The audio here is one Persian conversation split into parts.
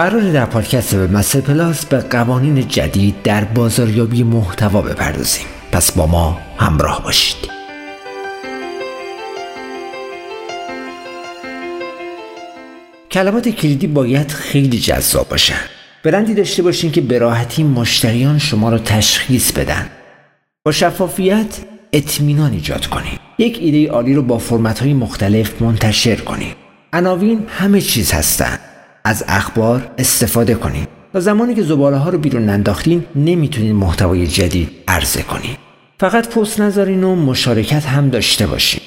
قرار در پادکست وب مستر پلاس به قوانین جدید در بازاریابی محتوا بپردازیم. پس با ما همراه باشید. کلمات کلیدی باید خیلی جذاب باشن برندی داشته باشین که به راحتی مشتریان شما را تشخیص بدن. با شفافیت اطمینان ایجاد کنید یک ایده عالی رو با فرمت های مختلف منتشر کنید عناوین همه چیز هستند از اخبار استفاده کنید تا زمانی که زباله ها رو بیرون ننداختین نمی‌تونید محتوای جدید عرضه کنید فقط پست نذارین و مشارکت هم داشته باشین.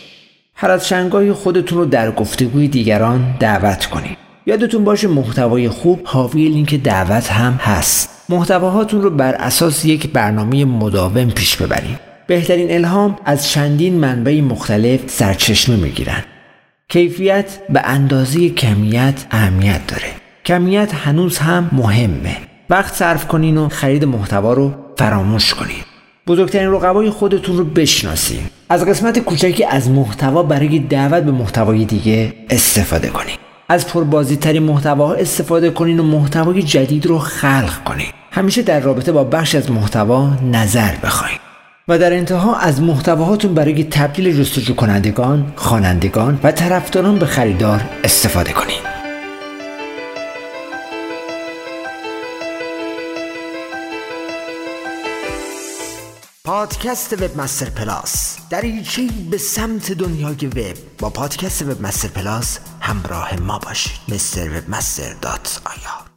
هر از شنگای خودتون رو در گفتگوی دیگران دعوت کنید یادتون باشه محتوای خوب حاوی لینک دعوت هم هست. محتواهاتون رو بر اساس یک برنامه مداوم پیش ببرید بهترین الهام از چندین منبع مختلف سرچشمه می‌گیرن. کیفیت به اندازه کمیت اهمیت داره. کمیت هنوز هم مهمه. وقت صرف کنین و خرید محتوا رو فراموش کنین. بزرگترین رقبای خودتون رو بشناسین. از قسمت کوچکی از محتوا برای دعوت به محتوای دیگه استفاده کنین. از پربازی ترین محتواها استفاده کنین و محتوای جدید رو خلق کنین. همیشه در رابطه با بخش از محتوا نظر بخواین. و در انتها از محتواهاتون برای تبدیل جستجو کنندگان، خوانندگان و طرفداران به خریدار استفاده کنید. پادکست وب مستر پلاس دریچه به سمت دنیای وب. با پادکست وب مستر پلاس همراه ما باشید. Mr Webmaster dot IR